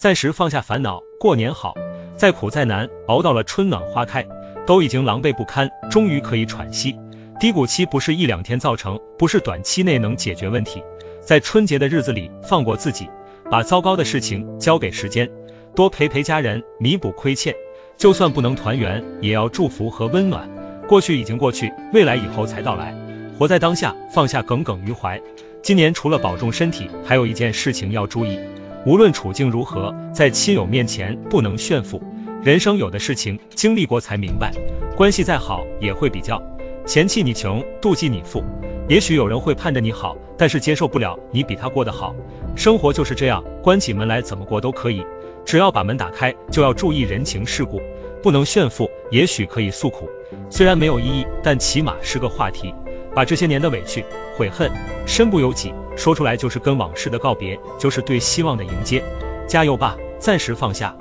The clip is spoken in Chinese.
暂时放下烦恼，过年好。再苦再难，熬到了春暖花开，都已经狼狈不堪，终于可以喘息。低谷期不是一两天造成，不是短期内能解决问题。在春节的日子里，放过自己，把糟糕的事情交给时间，多陪陪家人，弥补亏欠。就算不能团圆，也要祝福和温暖。过去已经过去，未来以后才到来。活在当下，放下耿耿于怀。今年除了保重身体，还有一件事情要注意。无论处境如何，在亲友面前不能炫富。人生有的事情经历过才明白，关系再好也会比较，嫌弃你穷，妒忌你富。也许有人会盼着你好，但是接受不了你比他过得好。生活就是这样，关起门来怎么过都可以，只要把门打开，就要注意人情世故，不能炫富。也许可以诉苦，虽然没有意义，但起码是个话题。把这些年的委屈、悔恨，身不由己。说出来就是跟往事的告别，就是对希望的迎接。加油吧，暂时放下。